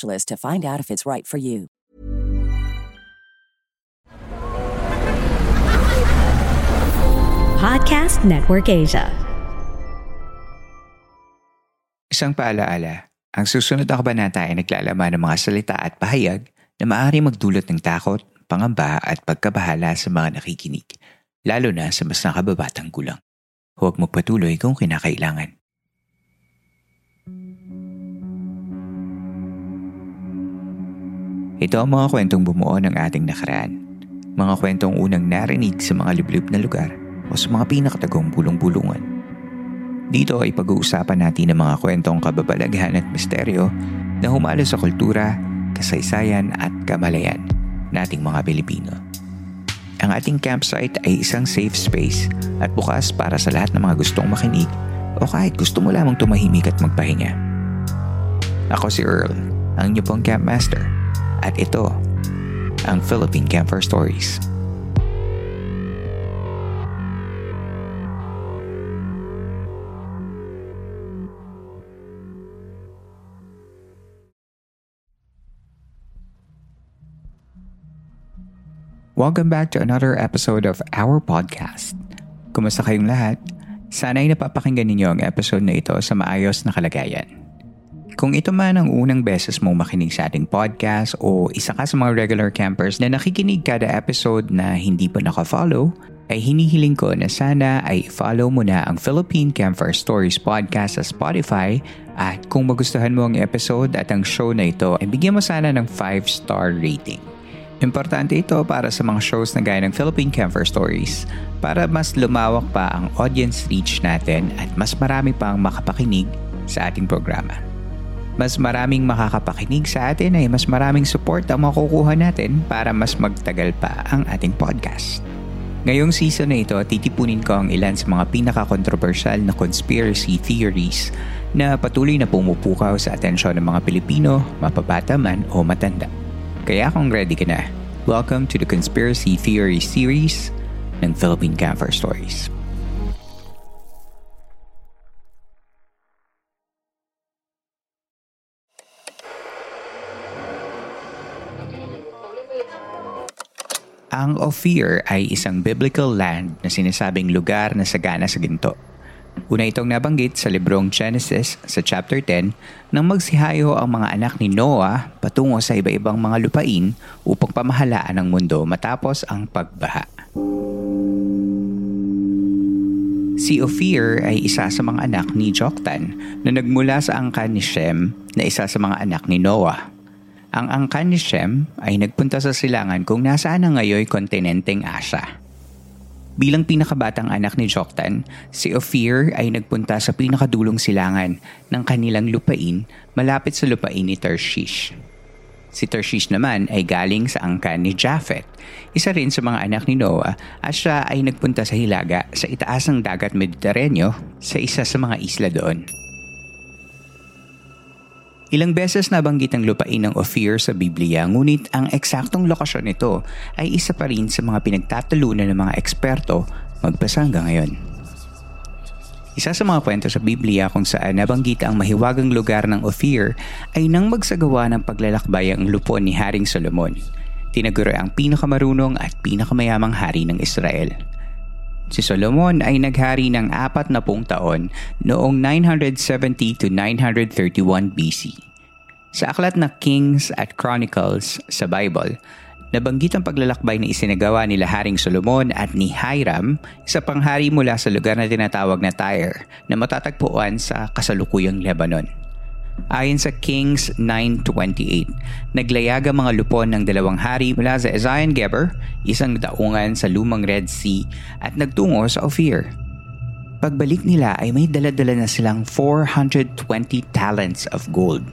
to find out if it's right for you. Podcast Network Asia. Isang paalaala, ang susunod na kabanata ay naglalaman ng mga salita at pahayag na maaari magdulot ng takot, pangamba at pagkabahala sa mga nakikinig, lalo na sa mas nakababatang gulang. Huwag magpatuloy kung kinakailangan. Ito ang mga kwentong bumuo ng ating nakaraan. Mga kwentong unang narinig sa mga liblib na lugar o sa mga pinakatagong bulong-bulungan. Dito ay pag-uusapan natin ang mga kwentong kababalaghan at misteryo na humalo sa kultura, kasaysayan at kamalayan nating mga Pilipino. Ang ating campsite ay isang safe space at bukas para sa lahat ng mga gustong makinig o kahit gusto mo lamang tumahimik at magpahinga. Ako si Earl, ang inyong pong campmaster at ito, ang Philippine Camper Stories. Welcome back to another episode of our podcast. Kumusta kayong lahat? Sana'y napapakinggan ninyo ang episode na ito sa maayos na kalagayan. Kung ito man ang unang beses mong makinig sa ating podcast o isa ka sa mga regular campers na nakikinig kada episode na hindi pa naka-follow, ay hinihiling ko na sana ay follow mo na ang Philippine Camper Stories podcast sa Spotify at kung magustuhan mo ang episode at ang show na ito, ay bigyan mo sana ng 5-star rating. Importante ito para sa mga shows na gaya ng Philippine Camper Stories para mas lumawak pa ang audience reach natin at mas marami pang makapakinig sa ating programa. Mas maraming makakapakinig sa atin ay mas maraming support ang makukuha natin para mas magtagal pa ang ating podcast. Ngayong season na ito, titipunin ko ang ilan sa mga pinaka-controversial na conspiracy theories na patuloy na pumupukaw sa atensyon ng mga Pilipino, mapabata man o matanda. Kaya kung ready ka na, welcome to the Conspiracy Theory series ng Philippine Camper Stories. Ang Ophir ay isang biblical land na sinasabing lugar na sagana sa ginto. Una itong nabanggit sa librong Genesis sa chapter 10 nang magsihayo ang mga anak ni Noah patungo sa iba-ibang mga lupain upang pamahalaan ang mundo matapos ang pagbaha. Si Ophir ay isa sa mga anak ni Joktan na nagmula sa angkan ni Shem na isa sa mga anak ni Noah. Ang angkan ni Shem ay nagpunta sa silangan kung nasaan ang ngayoy kontinenteng Asya. Bilang pinakabatang anak ni Joktan, si Ophir ay nagpunta sa pinakadulong silangan ng kanilang lupain malapit sa lupain ni Tarshish. Si Tarshish naman ay galing sa angkan ni Japhet, isa rin sa mga anak ni Noah at siya ay nagpunta sa hilaga sa itaasang dagat Mediteraneo sa isa sa mga isla doon. Ilang beses nabanggit ang lupain ng Ophir sa Biblia ngunit ang eksaktong lokasyon nito ay isa pa rin sa mga pinagtatalunan ng mga eksperto magpasa hanggang ngayon. Isa sa mga kwento sa Biblia kung saan nabanggit ang mahiwagang lugar ng Ophir ay nang magsagawa ng paglalakbay ang lupon ni Haring Solomon. Tinaguro ang pinakamarunong at pinakamayamang hari ng Israel. Si Solomon ay naghari ng apat na pung taon noong 970 to 931 BC. Sa aklat na Kings at Chronicles sa Bible, nabanggit ang paglalakbay na isinagawa nila Haring Solomon at ni Hiram, isa pang hari mula sa lugar na tinatawag na Tyre na matatagpuan sa kasalukuyang Lebanon. Ayon sa Kings 9.28, naglayag ang mga lupon ng dalawang hari mula sa Ezion Geber, isang daungan sa lumang Red Sea at nagtungo sa Ophir. Pagbalik nila ay may daladala na silang 420 talents of gold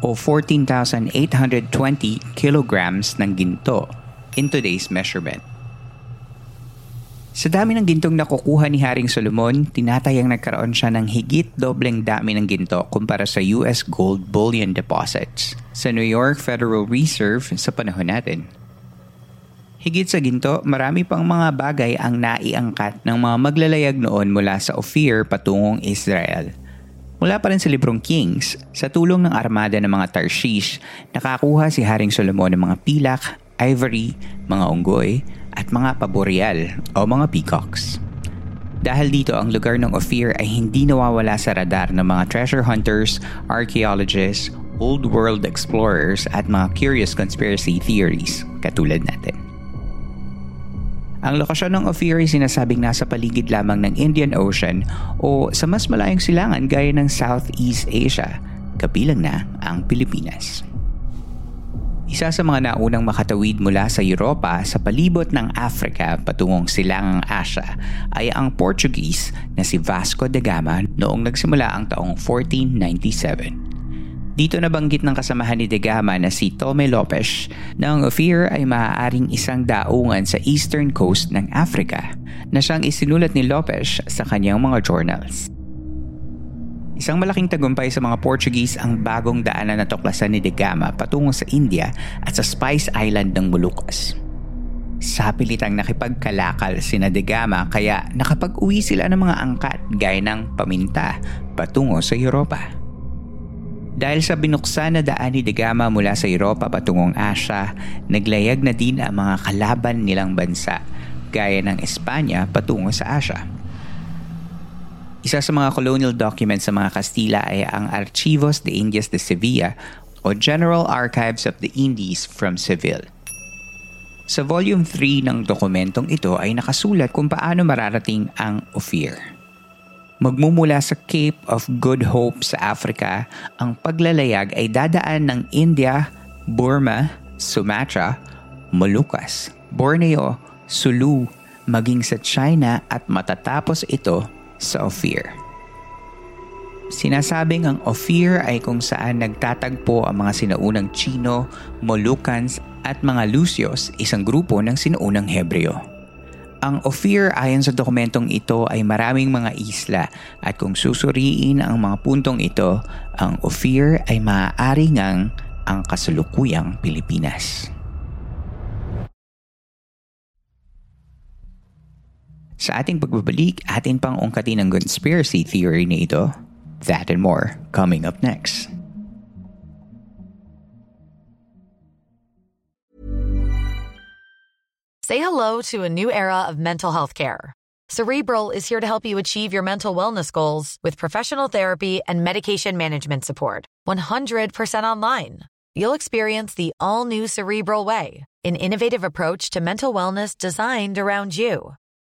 o 14,820 kilograms ng ginto in today's measurement. Sa dami ng gintong nakukuha ni Haring Solomon, tinatayang nagkaroon siya ng higit dobleng dami ng ginto kumpara sa US gold bullion deposits sa New York Federal Reserve sa panahon natin. Higit sa ginto, marami pang mga bagay ang naiangkat ng mga maglalayag noon mula sa Ophir patungong Israel – Mula pa rin sa librong Kings, sa tulong ng armada ng mga Tarshish, nakakuha si Haring Solomon ng mga pilak, ivory, mga unggoy, at mga paboreal o mga peacocks. Dahil dito ang lugar ng Ophir ay hindi nawawala sa radar ng mga treasure hunters, archaeologists, old world explorers at mga curious conspiracy theories katulad natin. Ang lokasyon ng Ophir ay sinasabing nasa paligid lamang ng Indian Ocean o sa mas malayong silangan gaya ng Southeast Asia, kabilang na ang Pilipinas. Isa sa mga naunang makatawid mula sa Europa sa palibot ng Africa patungong silangang Asia ay ang Portuguese na si Vasco da Gama noong nagsimula ang taong 1497. Dito nabanggit ng kasamahan ni De Gama na si Tome Lopez na ang Ophir ay maaaring isang daungan sa eastern coast ng Africa na siyang isinulat ni Lopez sa kanyang mga journals. Isang malaking tagumpay sa mga Portuguese ang bagong daanan na tuklasan ni De Gama patungo sa India at sa Spice Island ng Moluccas. Sa pilitang nakipagkalakal si De Gama kaya nakapag-uwi sila ng mga angkat gaya ng paminta patungo sa Europa. Dahil sa binuksan na daan ni De Gama mula sa Europa patungong Asia, naglayag na din ang mga kalaban nilang bansa, gaya ng Espanya patungo sa Asia. Isa sa mga colonial documents sa mga Kastila ay ang Archivos de Indias de Sevilla o General Archives of the Indies from Seville. Sa volume 3 ng dokumentong ito ay nakasulat kung paano mararating ang Ophir. Magmumula sa Cape of Good Hope sa Africa, ang paglalayag ay dadaan ng India, Burma, Sumatra, Moluccas, Borneo, Sulu, maging sa China at matatapos ito sa Ophir. Sinasabing ang Ophir ay kung saan nagtatagpo ang mga sinaunang Chino, Moluccans at mga Lucios, isang grupo ng sinaunang Hebreo. Ang Ophir ayon sa dokumentong ito ay maraming mga isla at kung susuriin ang mga puntong ito, ang Ophir ay maaari ngang ang kasalukuyang Pilipinas. Sa ating pagbabalik, atin pang ungkatin ang conspiracy theory na ito. That and more coming up next. Say hello to a new era of mental health care. Cerebral is here to help you achieve your mental wellness goals with professional therapy and medication management support. 100% online. You'll experience the all new Cerebral Way, an innovative approach to mental wellness designed around you.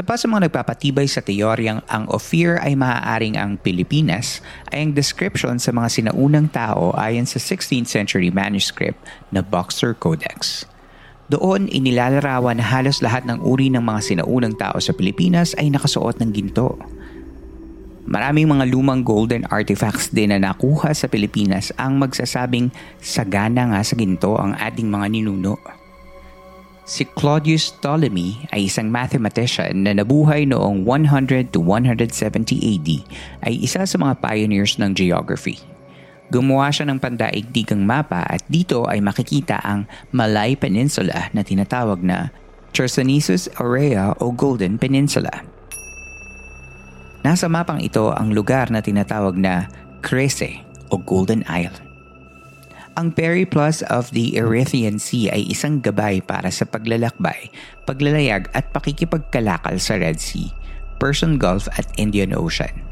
Isa pa sa mga nagpapatibay sa teoryang ang Ophir ay maaaring ang Pilipinas ay ang description sa mga sinaunang tao ayon sa 16th century manuscript na Boxer Codex. Doon inilalarawan na halos lahat ng uri ng mga sinaunang tao sa Pilipinas ay nakasuot ng ginto. Maraming mga lumang golden artifacts din na nakuha sa Pilipinas ang magsasabing sagana nga sa ginto ang ating mga ninuno. Si Claudius Ptolemy ay isang mathematician na nabuhay noong 100 to 170 AD ay isa sa mga pioneers ng geography. Gumawa siya ng pandaigdigang mapa at dito ay makikita ang Malay Peninsula na tinatawag na Chersonesus Aurea o Golden Peninsula. Nasa mapang ito ang lugar na tinatawag na Crese o Golden Isle. Ang Periplus of the Erythraean Sea ay isang gabay para sa paglalakbay, paglalayag at pakikipagkalakal sa Red Sea, Persian Gulf at Indian Ocean.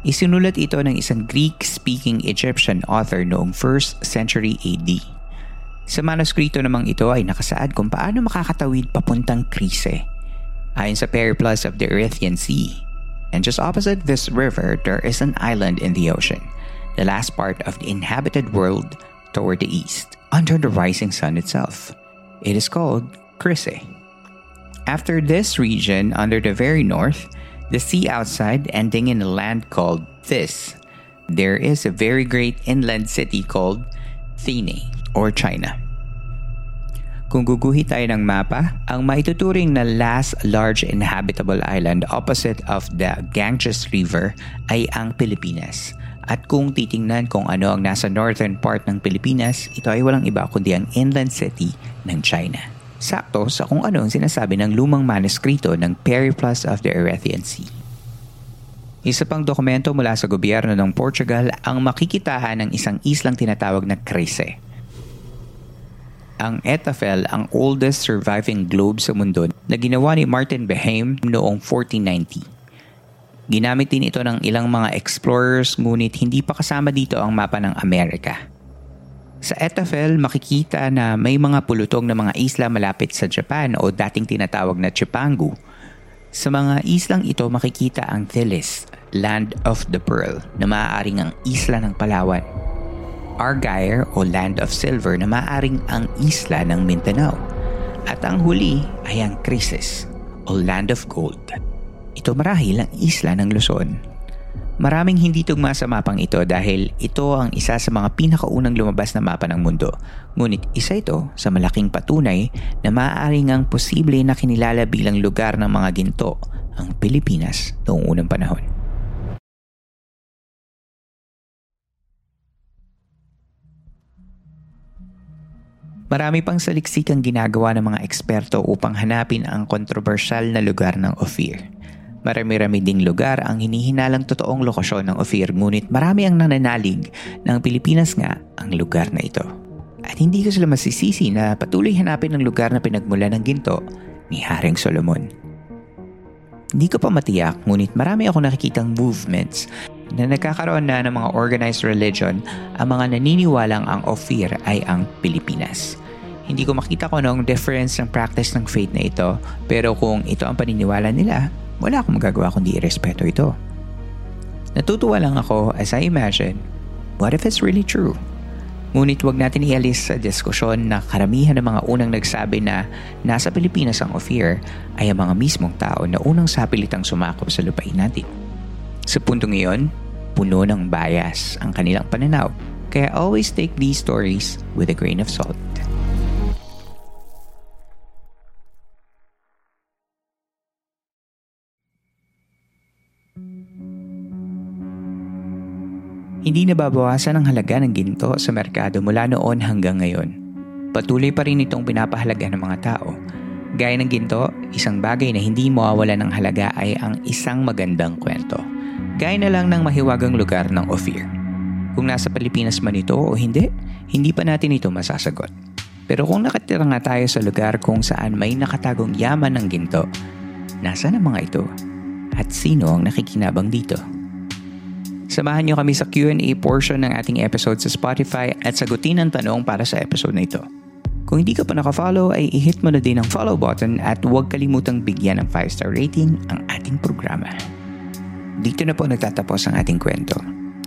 Isinulat ito ng isang Greek-speaking Egyptian author noong 1st century AD. Sa manuskrito namang ito ay nakasaad kung paano makakatawid papuntang Krise. Ayon sa Periplus of the Erythraean Sea, and just opposite this river there is an island in the ocean, the last part of the inhabited world toward the east, under the rising sun itself. It is called Chryse. After this region, under the very north, the sea outside ending in a land called This, there is a very great inland city called Thene or China. Kung guguhi tayo ng mapa, ang maituturing na last large inhabitable island opposite of the Ganges River ay ang Pilipinas – at kung titingnan kung ano ang nasa northern part ng Pilipinas, ito ay walang iba kundi ang inland city ng China. Sakto sa kung ano ang sinasabi ng lumang manuskrito ng Periplus of the Erythraean Sea. Isa pang dokumento mula sa gobyerno ng Portugal ang makikitahan ng isang islang tinatawag na Crece. Ang Etafel ang oldest surviving globe sa mundo na ginawa ni Martin Behaim noong 1490. Ginamit din ito ng ilang mga explorers ngunit hindi pa kasama dito ang mapa ng Amerika. Sa Etafel, makikita na may mga pulutong na mga isla malapit sa Japan o dating tinatawag na Chipangu. Sa mga islang ito makikita ang Thilis, Land of the Pearl, na maaaring ang isla ng Palawan. Argyre o Land of Silver na maaaring ang isla ng Mindanao. At ang huli ay ang Crisis o Land of Gold. Ito marahil ang isla ng Luzon. Maraming hindi tugma sa mapang ito dahil ito ang isa sa mga pinakaunang lumabas na mapa ng mundo. Ngunit isa ito sa malaking patunay na maaaring ang posible na kinilala bilang lugar ng mga ginto ang Pilipinas noong unang panahon. Marami pang saliksik ang ginagawa ng mga eksperto upang hanapin ang kontrobersyal na lugar ng Ophir. Marami-rami ding lugar ang hinihinalang totoong lokasyon ng Ophir ngunit marami ang nananalig ng Pilipinas nga ang lugar na ito. At hindi ko sila masisisi na patuloy hanapin ang lugar na pinagmula ng ginto ni Haring Solomon. Hindi ko pa matiyak ngunit marami ako nakikitang movements na nagkakaroon na ng mga organized religion ang mga naniniwalang ang Ophir ay ang Pilipinas. Hindi ko makita ko anong difference ng practice ng faith na ito pero kung ito ang paniniwala nila, wala akong magagawa kundi irespeto ito. Natutuwa lang ako as I imagine, what if it's really true? Ngunit wag natin ialis sa diskusyon na karamihan ng mga unang nagsabi na nasa Pilipinas ang Ophir ay ang mga mismong tao na unang sapilitang sumakop sa lupain natin. Sa puntong iyon, puno ng bias ang kanilang pananaw. Kaya always take these stories with a grain of salt. Hindi nababawasan ang halaga ng ginto sa merkado mula noon hanggang ngayon. Patuloy pa rin itong pinapahalaga ng mga tao. Gaya ng ginto, isang bagay na hindi mawawala ng halaga ay ang isang magandang kwento. Gaya na lang ng mahiwagang lugar ng Ophir. Kung nasa Pilipinas man ito o hindi, hindi pa natin ito masasagot. Pero kung nakatira nga tayo sa lugar kung saan may nakatagong yaman ng ginto, nasa na mga ito? At sino ang nakikinabang dito? Samahan nyo kami sa Q&A portion ng ating episode sa Spotify at sagutin ang tanong para sa episode na ito. Kung hindi ka pa nakafollow ay i-hit mo na din ang follow button at huwag kalimutang bigyan ng 5-star rating ang ating programa. Dito na po nagtatapos ang ating kwento.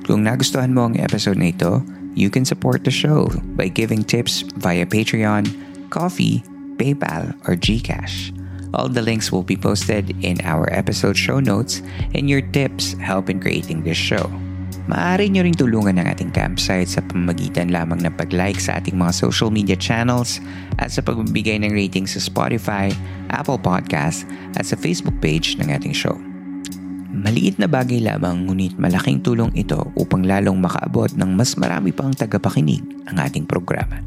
Kung nagustuhan mo ang episode na ito, you can support the show by giving tips via Patreon, Coffee, PayPal, or GCash. All the links will be posted in our episode show notes and your tips help in creating this show. Maaari nyo ring tulungan ng ating campsite sa pamagitan lamang ng pag-like sa ating mga social media channels at sa pagbibigay ng ratings sa Spotify, Apple Podcasts at sa Facebook page ng ating show. Maliit na bagay lamang ngunit malaking tulong ito upang lalong makaabot ng mas marami pang tagapakinig ang ating programa.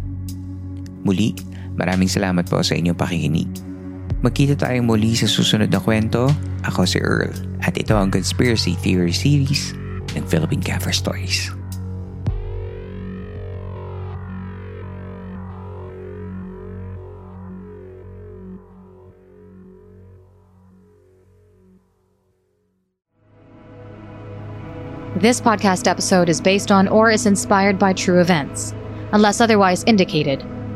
Muli, maraming salamat po sa inyong pakikinig. Magkita tayong muli sa susunod na kwento. Ako si Earl at ito ang Conspiracy Theory Series ng Philippine Cover Stories. This podcast episode is based on or is inspired by true events. Unless otherwise indicated,